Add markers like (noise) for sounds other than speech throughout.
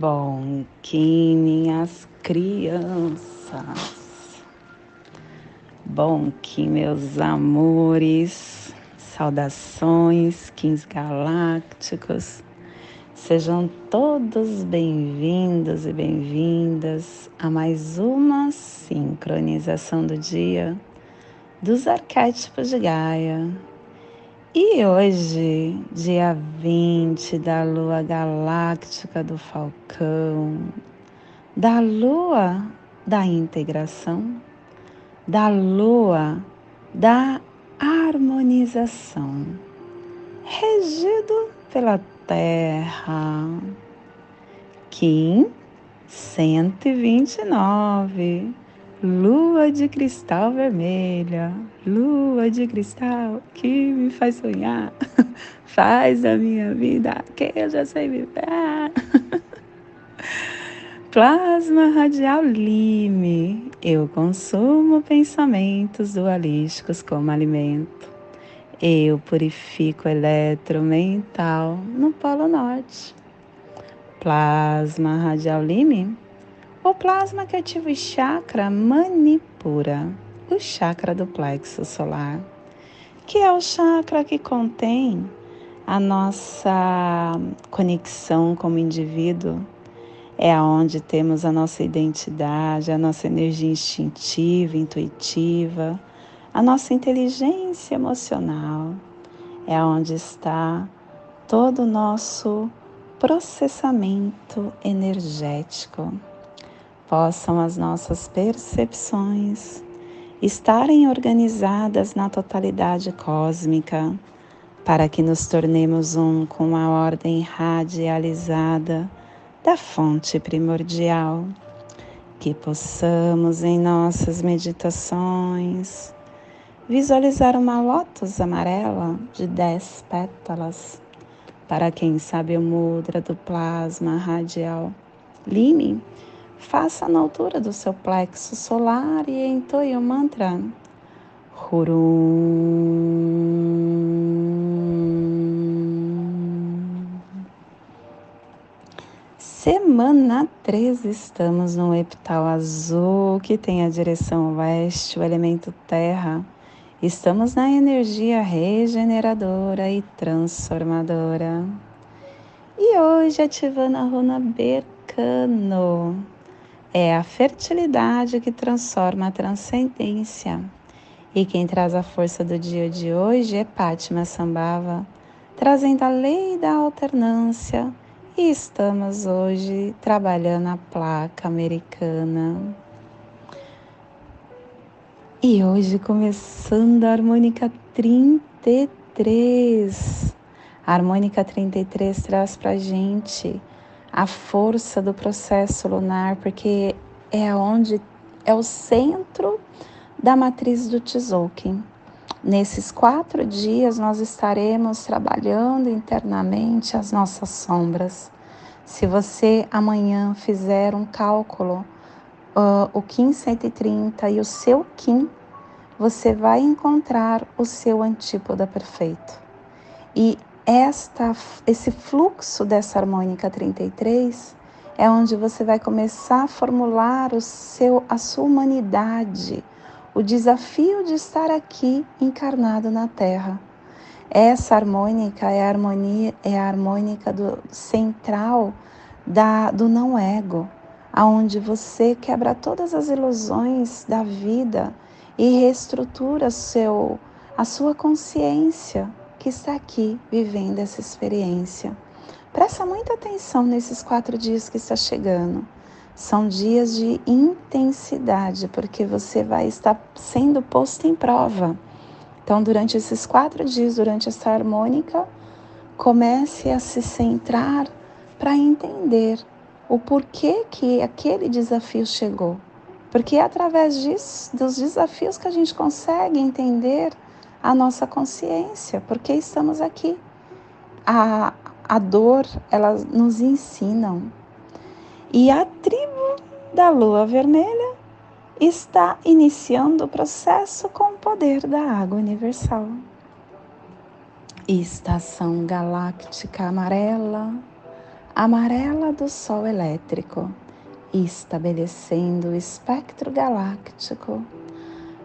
Bom, que minhas crianças. Bom, que meus amores. Saudações, Kings Galácticos. Sejam todos bem-vindos e bem-vindas a mais uma sincronização do dia dos arquétipos de Gaia e hoje, dia 20 da lua galáctica do Falcão, da lua da integração, da lua da harmonização, regido pela Terra. Kim 129 Lua de cristal vermelha, lua de cristal que me faz sonhar, (laughs) faz a minha vida que eu já sei viver. (laughs) Plasma radial lime, eu consumo pensamentos dualísticos como alimento. Eu purifico eletromental no Polo Norte. Plasma radial lime o plasma que ativa o chakra manipura, o chakra do plexo solar, que é o chakra que contém a nossa conexão como indivíduo, é onde temos a nossa identidade, a nossa energia instintiva, intuitiva, a nossa inteligência emocional, é onde está todo o nosso processamento energético possam as nossas percepções estarem organizadas na totalidade cósmica, para que nos tornemos um com a ordem radializada da fonte primordial, que possamos em nossas meditações visualizar uma lótus amarela de dez pétalas, para quem sabe o mudra do plasma radial. Lime faça na altura do seu plexo solar e entoie o mantra. Semana 13, estamos no epital azul que tem a direção oeste, o elemento terra. Estamos na energia regeneradora e transformadora. E hoje ativando a runa Bercano é a fertilidade que transforma a transcendência. E quem traz a força do dia de hoje é Pátima Sambhava, trazendo a lei da alternância. E estamos hoje trabalhando a placa americana. E hoje começando a harmônica 33. A harmônica 33 traz para gente a força do processo lunar, porque é onde é o centro da matriz do Tzolk'in. Nesses quatro dias nós estaremos trabalhando internamente as nossas sombras. Se você amanhã fizer um cálculo, uh, o Kim 130 e o seu Kim, você vai encontrar o seu antípoda perfeito. E esta, esse fluxo dessa harmônica 33 é onde você vai começar a formular o seu, a sua humanidade, o desafio de estar aqui encarnado na Terra. Essa harmônica é a harmonia, é a harmônica do central da, do não ego, aonde você quebra todas as ilusões da vida e reestrutura seu, a sua consciência que está aqui vivendo essa experiência. Presta muita atenção nesses quatro dias que está chegando. São dias de intensidade, porque você vai estar sendo posto em prova. Então, durante esses quatro dias, durante essa harmônica, comece a se centrar para entender o porquê que aquele desafio chegou. Porque é através disso, dos desafios que a gente consegue entender a nossa consciência, porque estamos aqui. A, a dor, elas nos ensinam. E a tribo da lua vermelha está iniciando o processo com o poder da água universal. Estação galáctica amarela, amarela do Sol elétrico, estabelecendo o espectro galáctico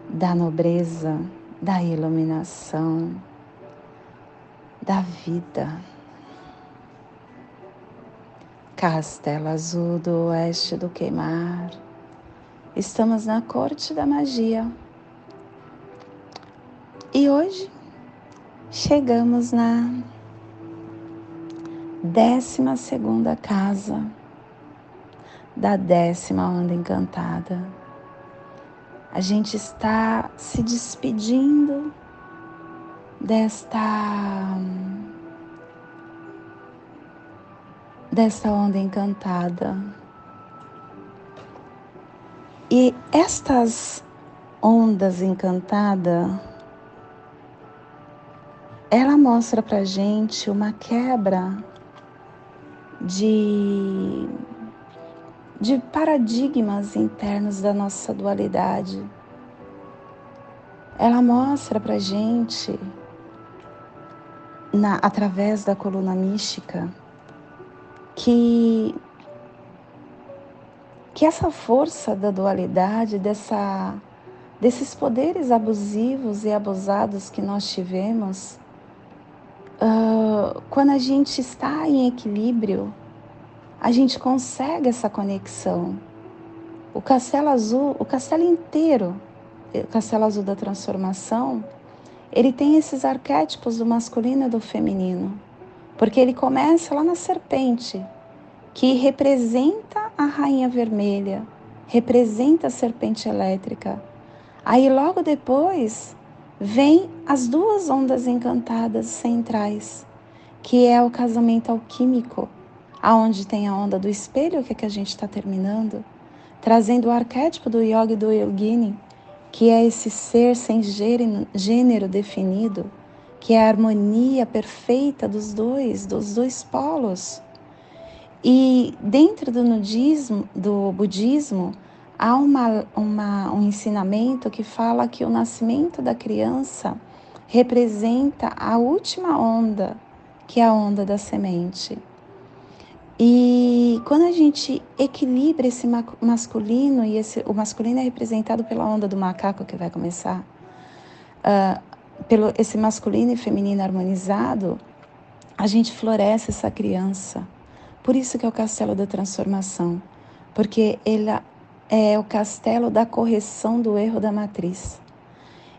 da nobreza, da iluminação, da vida. Castelo Azul do Oeste do Queimar. Estamos na corte da magia. E hoje chegamos na décima segunda casa da décima onda encantada. A gente está se despedindo desta dessa onda encantada. E estas ondas encantadas, ela mostra pra gente uma quebra de, de paradigmas internos da nossa dualidade. Ela mostra pra gente, na, através da coluna mística, que que essa força da dualidade, dessa, desses poderes abusivos e abusados que nós tivemos, uh, quando a gente está em equilíbrio, a gente consegue essa conexão. O castelo azul, o castelo inteiro, o castelo azul da transformação, ele tem esses arquétipos do masculino e do feminino, porque ele começa lá na serpente, que representa a rainha vermelha, representa a serpente elétrica. Aí logo depois vem as duas ondas encantadas centrais, que é o casamento alquímico, aonde tem a onda do espelho, que é que a gente está terminando, trazendo o arquétipo do yoga e do yogini, que é esse ser sem gênero definido, que é a harmonia perfeita dos dois, dos dois polos. E dentro do nudismo, do budismo, há uma, uma, um ensinamento que fala que o nascimento da criança representa a última onda, que é a onda da semente. E quando a gente equilibra esse masculino, e esse, o masculino é representado pela onda do macaco que vai começar, uh, pelo esse masculino e feminino harmonizado, a gente floresce essa criança por isso que é o castelo da transformação, porque ele é o castelo da correção do erro da matriz.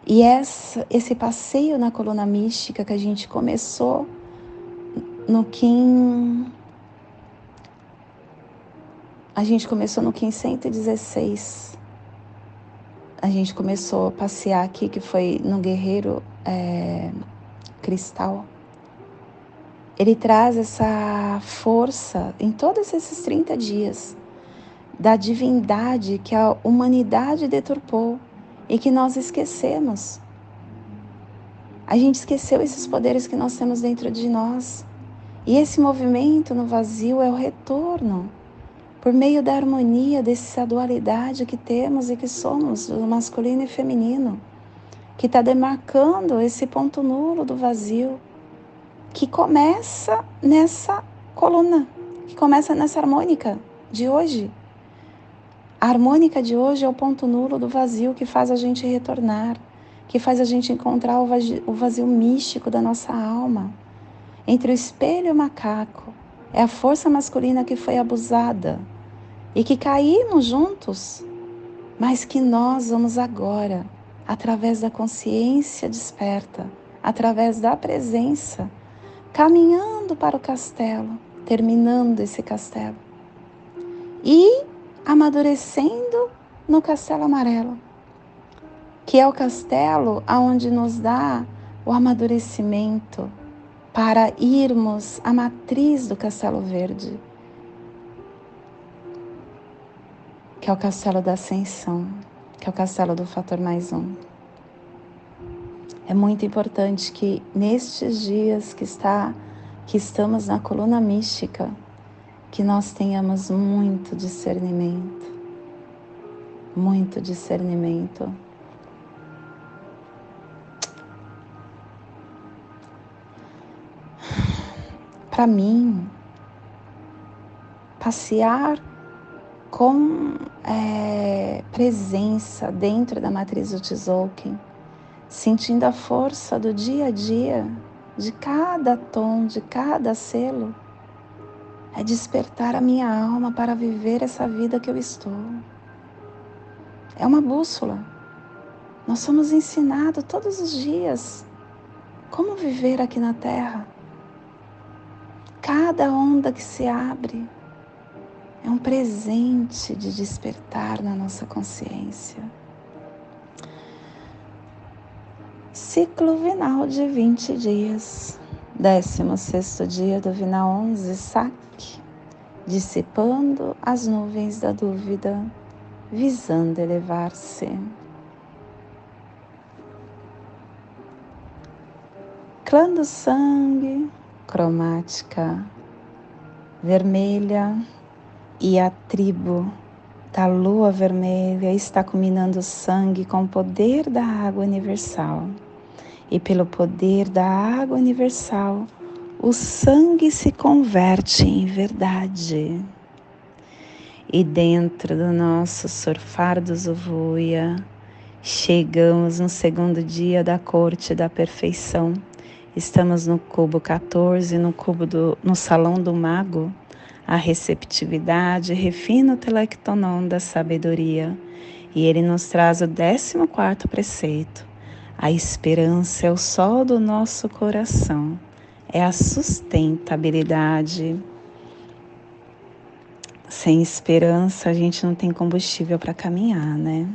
E essa, esse passeio na coluna mística que a gente começou no Kim. A gente começou no Kim 116. A gente começou a passear aqui, que foi no Guerreiro é, Cristal ele traz essa força em todos esses 30 dias da divindade que a humanidade deturpou e que nós esquecemos. A gente esqueceu esses poderes que nós temos dentro de nós. E esse movimento no vazio é o retorno por meio da harmonia dessa dualidade que temos e que somos, do masculino e feminino, que está demarcando esse ponto nulo do vazio que começa nessa coluna, que começa nessa harmônica de hoje. A harmônica de hoje é o ponto nulo do vazio que faz a gente retornar, que faz a gente encontrar o vazio, o vazio místico da nossa alma. Entre o espelho e o macaco, é a força masculina que foi abusada e que caímos juntos, mas que nós vamos agora, através da consciência desperta, através da presença, caminhando para o castelo, terminando esse castelo e amadurecendo no castelo amarelo, que é o castelo aonde nos dá o amadurecimento para irmos à matriz do castelo verde, que é o castelo da ascensão, que é o castelo do fator mais um. É muito importante que nestes dias que está que estamos na coluna mística, que nós tenhamos muito discernimento. Muito discernimento. Para mim, passear com é, presença dentro da matriz do Tzolk'in, sentindo a força do dia a dia, de cada tom, de cada selo, é despertar a minha alma para viver essa vida que eu estou. É uma bússola. Nós somos ensinados todos os dias como viver aqui na Terra. Cada onda que se abre é um presente de despertar na nossa consciência. Ciclo vinal de 20 dias. 16 dia do vinal 11, saque, dissipando as nuvens da dúvida, visando elevar-se. Clã do sangue, cromática vermelha e a tribo da lua vermelha está combinando sangue com o poder da água universal. E pelo poder da água universal, o sangue se converte em verdade. E dentro do nosso surfar do Zuvuia, chegamos no segundo dia da corte da perfeição Estamos no cubo 14, no cubo do, no salão do mago. A receptividade refina o telectonon da sabedoria. E ele nos traz o 14 quarto preceito. A esperança é o sol do nosso coração. É a sustentabilidade. Sem esperança, a gente não tem combustível para caminhar, né?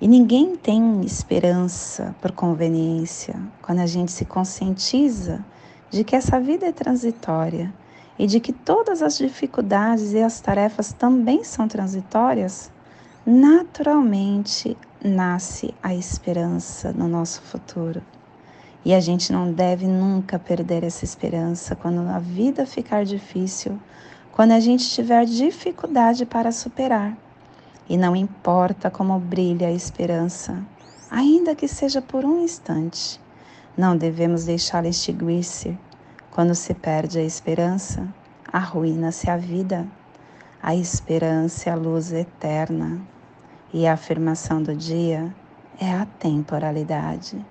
E ninguém tem esperança por conveniência quando a gente se conscientiza de que essa vida é transitória e de que todas as dificuldades e as tarefas também são transitórias. Naturalmente nasce a esperança no nosso futuro. E a gente não deve nunca perder essa esperança quando a vida ficar difícil, quando a gente tiver dificuldade para superar e não importa como brilha a esperança, ainda que seja por um instante, não devemos deixá-la extinguir-se. Quando se perde a esperança, arruína-se a vida. A esperança é a luz eterna e a afirmação do dia é a temporalidade.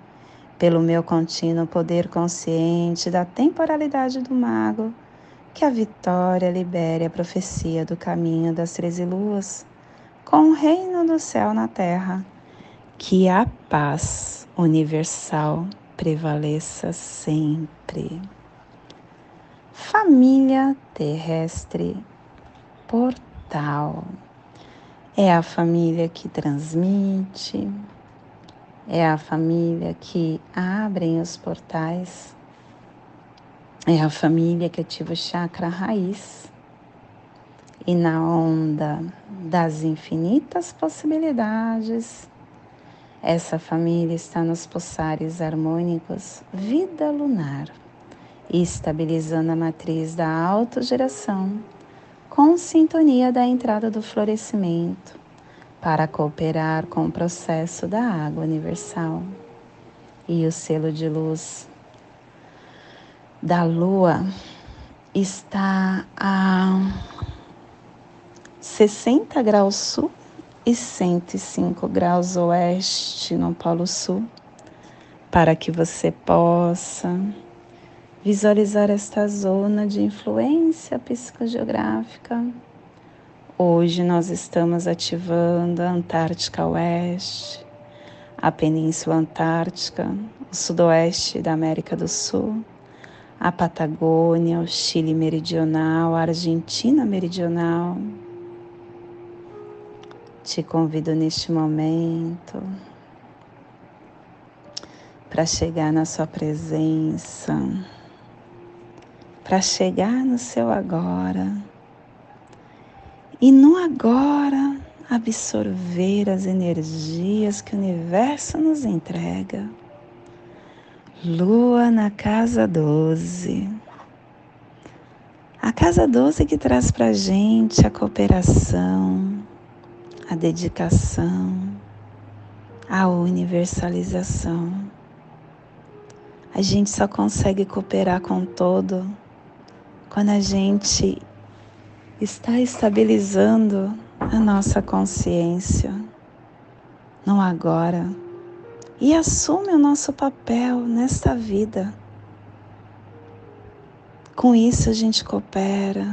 Pelo meu contínuo poder consciente da temporalidade do mago, que a vitória libere a profecia do caminho das treze luas com o reino do céu na terra, que a paz universal prevaleça sempre. Família terrestre portal é a família que transmite, é a família que abre os portais, é a família que ativa o chakra raiz e na onda das infinitas possibilidades, essa família está nos pulsares harmônicos vida lunar, estabilizando a matriz da autogeração com sintonia da entrada do florescimento para cooperar com o processo da água universal. E o selo de luz da lua está a 60 graus sul e 105 graus oeste no Polo Sul, para que você possa visualizar esta zona de influência psicogeográfica. Hoje nós estamos ativando a Antártica Oeste, a Península Antártica, o Sudoeste da América do Sul, a Patagônia, o Chile Meridional, a Argentina Meridional, te convido neste momento para chegar na Sua presença, para chegar no seu agora e no agora absorver as energias que o universo nos entrega. Lua na casa 12. A casa 12 que traz para gente a cooperação, a dedicação, a universalização. A gente só consegue cooperar com todo quando a gente está estabilizando a nossa consciência no agora e assume o nosso papel nesta vida. Com isso a gente coopera,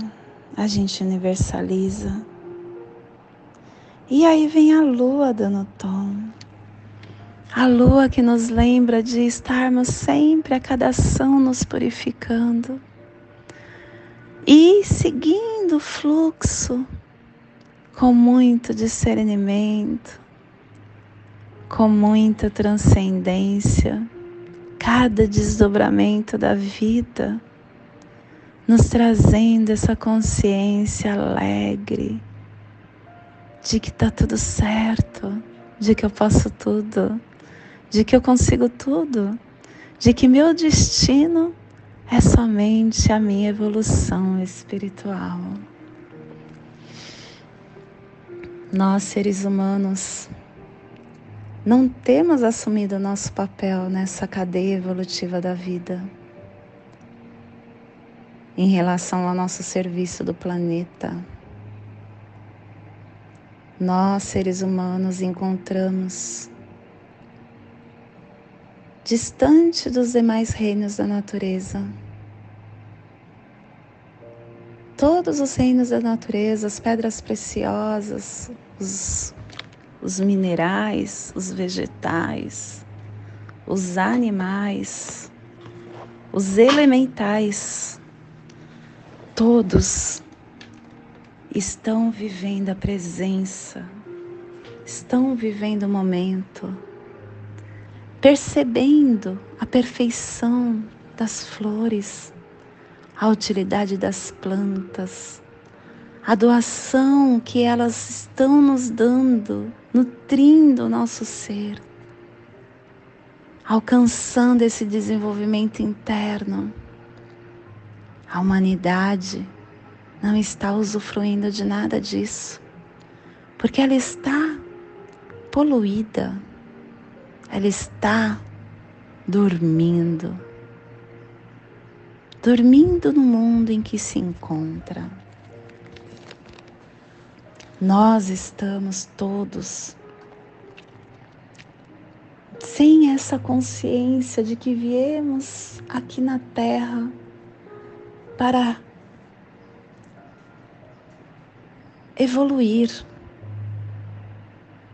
a gente universaliza. E aí vem a lua dando tom. A lua que nos lembra de estarmos sempre a cada ação nos purificando e seguindo o fluxo com muito discernimento, com muita transcendência, cada desdobramento da vida, nos trazendo essa consciência alegre de que está tudo certo, de que eu posso tudo, de que eu consigo tudo, de que meu destino é somente a minha evolução espiritual. Nós, seres humanos, não temos assumido o nosso papel nessa cadeia evolutiva da vida em relação ao nosso serviço do planeta. Nós, seres humanos, encontramos distante dos demais reinos da natureza. Todos os reinos da natureza, as pedras preciosas, os os minerais, os vegetais, os animais, os elementais, todos estão vivendo a presença, estão vivendo o momento, percebendo a perfeição das flores, a utilidade das plantas, a doação que elas estão nos dando nutrindo o nosso ser, alcançando esse desenvolvimento interno. A humanidade não está usufruindo de nada disso, porque ela está poluída, ela está dormindo, dormindo no mundo em que se encontra. Nós estamos todos sem essa consciência de que viemos aqui na Terra para evoluir.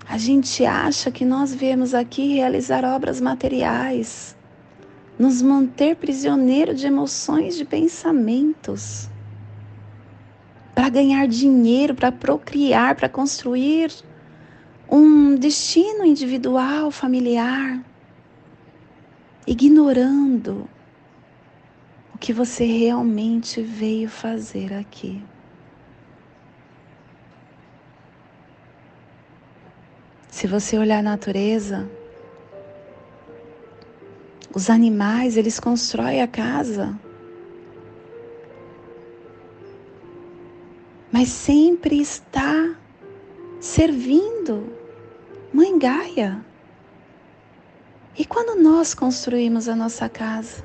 A gente acha que nós viemos aqui realizar obras materiais, nos manter prisioneiro de emoções, de pensamentos para ganhar dinheiro, para procriar, para construir um destino individual, familiar, ignorando o que você realmente veio fazer aqui. Se você olhar a natureza, os animais, eles constroem a casa mas sempre está servindo Mãe Gaia. E quando nós construímos a nossa casa?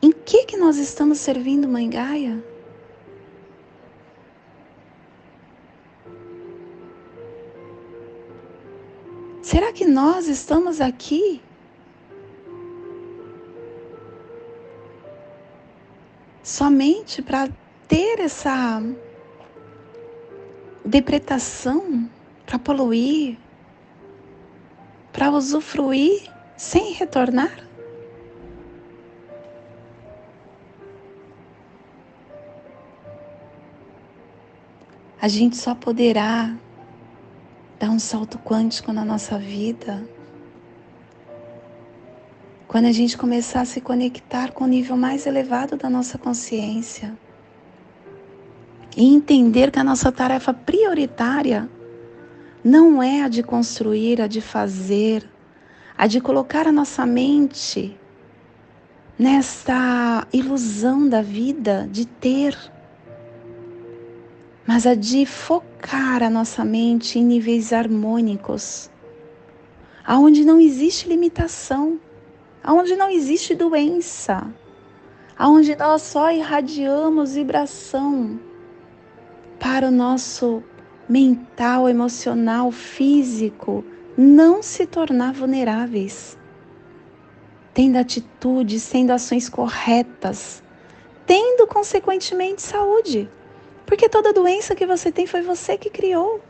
Em que que nós estamos servindo Mãe Gaia? Será que nós estamos aqui somente para ter essa depretação, para poluir, para usufruir sem retornar? A gente só poderá dar um salto quântico na nossa vida. Quando a gente começar a se conectar com o nível mais elevado da nossa consciência e entender que a nossa tarefa prioritária não é a de construir, a de fazer, a de colocar a nossa mente nessa ilusão da vida de ter, mas a de focar a nossa mente em níveis harmônicos, aonde não existe limitação, onde não existe doença, aonde nós só irradiamos vibração para o nosso mental, emocional, físico não se tornar vulneráveis, tendo atitudes, sendo ações corretas, tendo consequentemente saúde. Porque toda doença que você tem foi você que criou.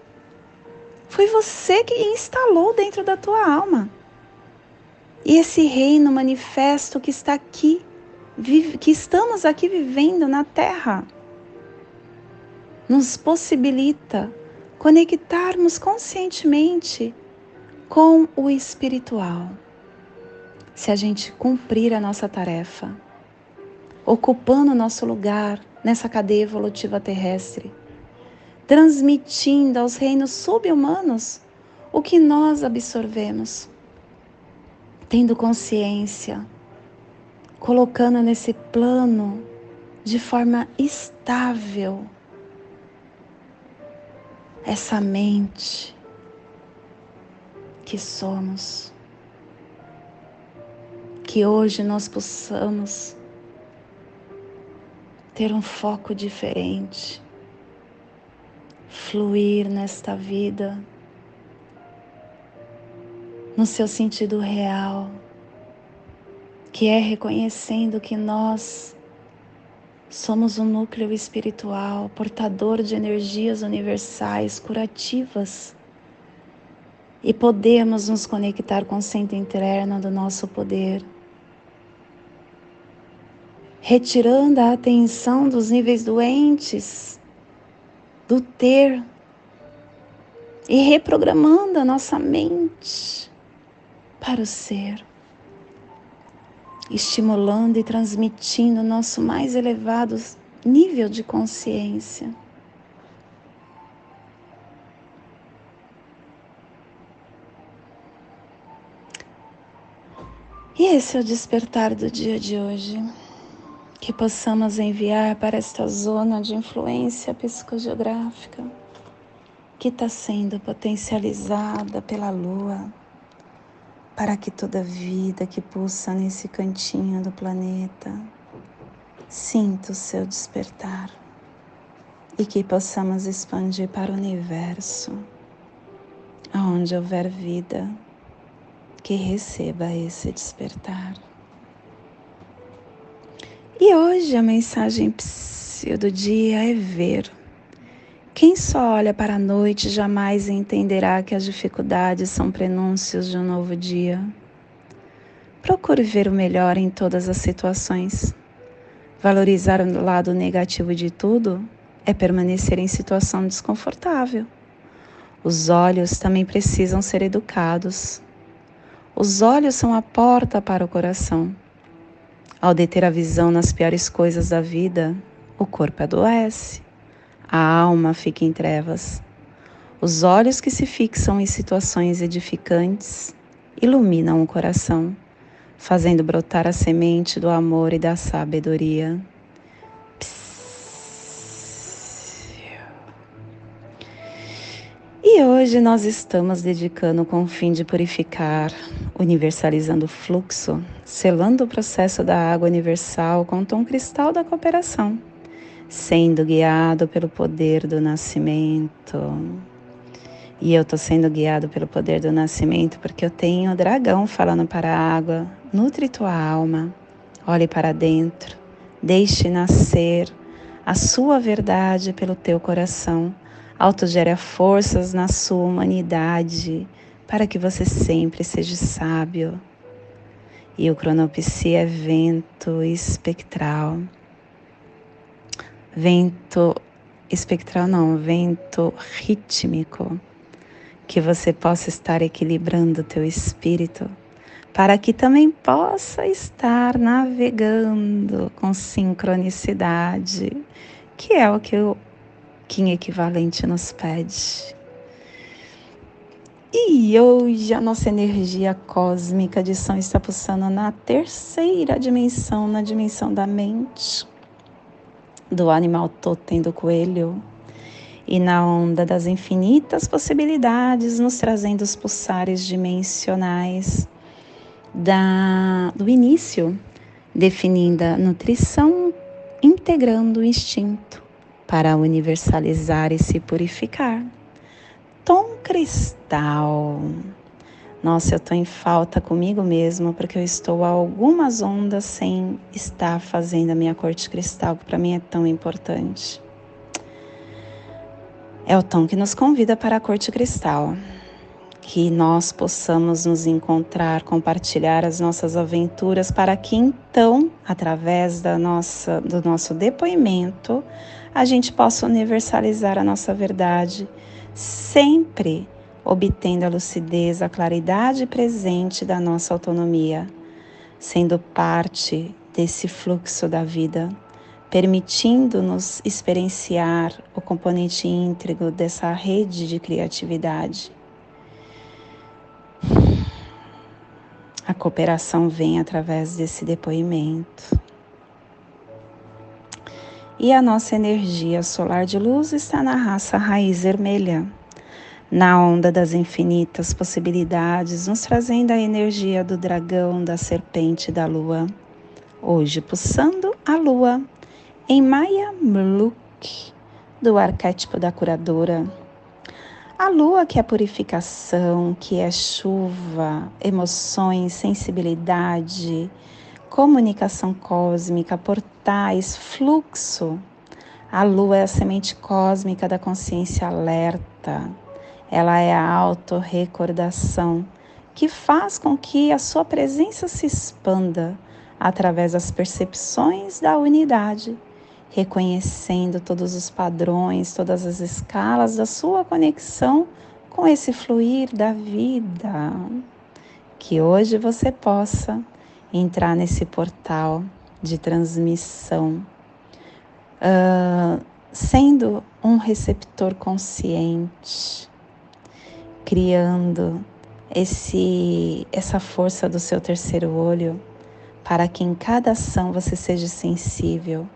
Foi você que instalou dentro da tua alma. E esse reino manifesto que está aqui, que estamos aqui vivendo na Terra, nos possibilita conectarmos conscientemente com o espiritual. Se a gente cumprir a nossa tarefa, ocupando o nosso lugar nessa cadeia evolutiva terrestre, transmitindo aos reinos subhumanos o que nós absorvemos, tendo consciência, colocando nesse plano de forma estável essa mente que somos. Que hoje nós possamos ter um foco diferente, fluir nesta vida no seu sentido real, que é reconhecendo que nós somos um núcleo espiritual, portador de energias universais curativas e podemos nos conectar com o centro interno do nosso poder retirando a atenção dos níveis doentes, do ter, e reprogramando a nossa mente para o ser, estimulando e transmitindo o nosso mais elevado nível de consciência. E esse é o despertar do dia de hoje que possamos enviar para esta zona de influência psicogeográfica que está sendo potencializada pela Lua, para que toda vida que pulsa nesse cantinho do planeta sinta o seu despertar e que possamos expandir para o universo, aonde houver vida, que receba esse despertar. E hoje a mensagem do dia é ver. Quem só olha para a noite jamais entenderá que as dificuldades são prenúncios de um novo dia. Procure ver o melhor em todas as situações. Valorizar o lado negativo de tudo é permanecer em situação desconfortável. Os olhos também precisam ser educados. Os olhos são a porta para o coração. Ao deter a visão nas piores coisas da vida, o corpo adoece, a alma fica em trevas. Os olhos que se fixam em situações edificantes iluminam o coração, fazendo brotar a semente do amor e da sabedoria. E hoje nós estamos dedicando com o fim de purificar, universalizando o fluxo, selando o processo da água universal com o tom cristal da cooperação, sendo guiado pelo poder do nascimento. E eu estou sendo guiado pelo poder do nascimento porque eu tenho o dragão falando para a água: nutre tua alma, olhe para dentro, deixe nascer a sua verdade pelo teu coração autogere forças na sua humanidade para que você sempre seja sábio. E o cronopsi é vento espectral. Vento espectral não, vento rítmico, que você possa estar equilibrando o teu espírito, para que também possa estar navegando com sincronicidade, que é o que o Kim equivalente nos pede. E hoje a nossa energia cósmica de São está pulsando na terceira dimensão, na dimensão da mente, do animal totem do coelho, e na onda das infinitas possibilidades, nos trazendo os pulsares dimensionais da, do início definindo a nutrição, integrando o instinto para universalizar e se purificar. Tom cristal. Nossa, eu estou em falta comigo mesmo porque eu estou a algumas ondas sem estar fazendo a minha corte cristal, que para mim é tão importante. É o tom que nos convida para a corte cristal. Que nós possamos nos encontrar, compartilhar as nossas aventuras, para que então, através da nossa, do nosso depoimento, a gente possa universalizar a nossa verdade, sempre obtendo a lucidez, a claridade presente da nossa autonomia, sendo parte desse fluxo da vida permitindo-nos experienciar o componente íntegro dessa rede de criatividade. A cooperação vem através desse depoimento. E a nossa energia solar de luz está na raça raiz vermelha, na onda das infinitas possibilidades, nos trazendo a energia do dragão, da serpente, da lua. Hoje, pulsando a lua em Maya Mluk, do arquétipo da curadora. A lua, que é purificação, que é chuva, emoções, sensibilidade, comunicação cósmica, portais, fluxo. A lua é a semente cósmica da consciência alerta. Ela é a autorrecordação que faz com que a sua presença se expanda através das percepções da unidade reconhecendo todos os padrões, todas as escalas da sua conexão com esse fluir da vida. Que hoje você possa entrar nesse portal de transmissão, uh, sendo um receptor consciente, criando esse, essa força do seu terceiro olho para que em cada ação você seja sensível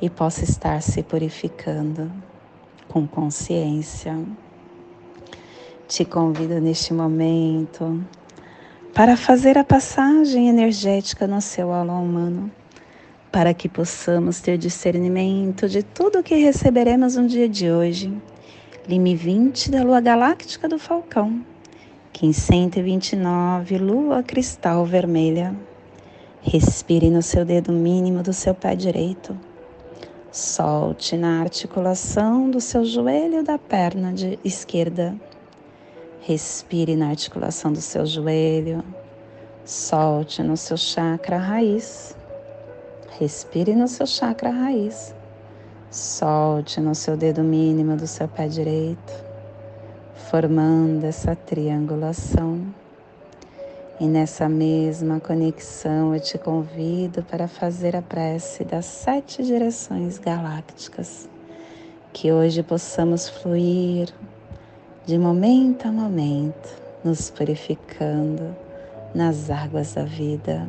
e possa estar se purificando com consciência. Te convido neste momento para fazer a passagem energética no seu alma humano, para que possamos ter discernimento de tudo o que receberemos no dia de hoje. Lime 20 da Lua Galáctica do Falcão, Kim 129, Lua Cristal Vermelha. Respire no seu dedo mínimo do seu pé direito Solte na articulação do seu joelho da perna esquerda. Respire na articulação do seu joelho. Solte no seu chakra raiz. Respire no seu chakra raiz. Solte no seu dedo mínimo do seu pé direito, formando essa triangulação. E nessa mesma conexão eu te convido para fazer a prece das sete direções galácticas, que hoje possamos fluir de momento a momento, nos purificando nas águas da vida.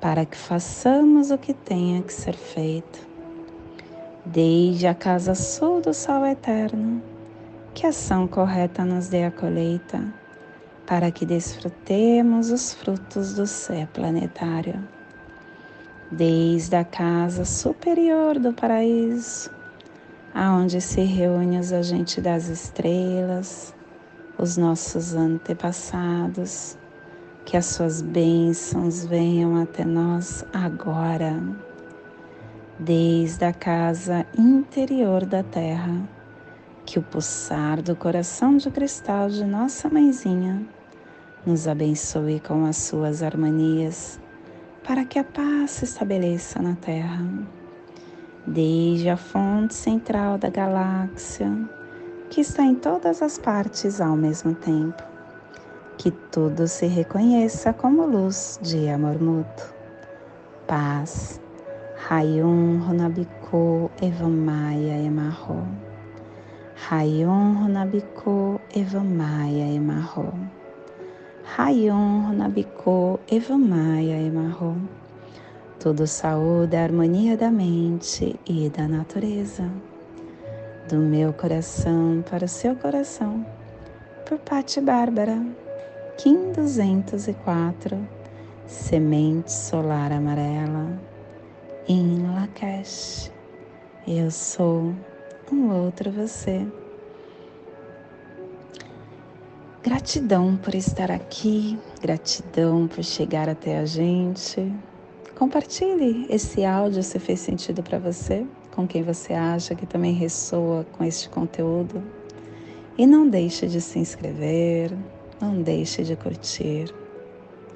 para que façamos o que tenha que ser feito. Desde a casa sul do sol eterno, que ação correta nos dê a colheita para que desfrutemos os frutos do céu planetário. Desde a casa superior do paraíso, aonde se reúnem os agentes das estrelas, os nossos antepassados, que as suas bênçãos venham até nós agora, desde a casa interior da Terra, que o pulsar do coração de cristal de nossa mãezinha nos abençoe com as suas harmonias, para que a paz se estabeleça na Terra. Desde a fonte central da galáxia, que está em todas as partes ao mesmo tempo. Que tudo se reconheça como luz de amor mútuo. paz. Rayon Runabiku Evamaya Emarro. Rayon Runabiku Evamaya Emarro. Rayon Runabiku Evamaya Emarro. Tudo saúde, harmonia da mente e da natureza. Do meu coração para o seu coração. Por Pati Bárbara. Kim 204. Semente solar amarela em Lakesh. Eu sou um outro você. Gratidão por estar aqui, gratidão por chegar até a gente. Compartilhe esse áudio se fez sentido para você, com quem você acha que também ressoa com este conteúdo. E não deixe de se inscrever, não deixe de curtir.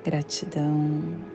Gratidão.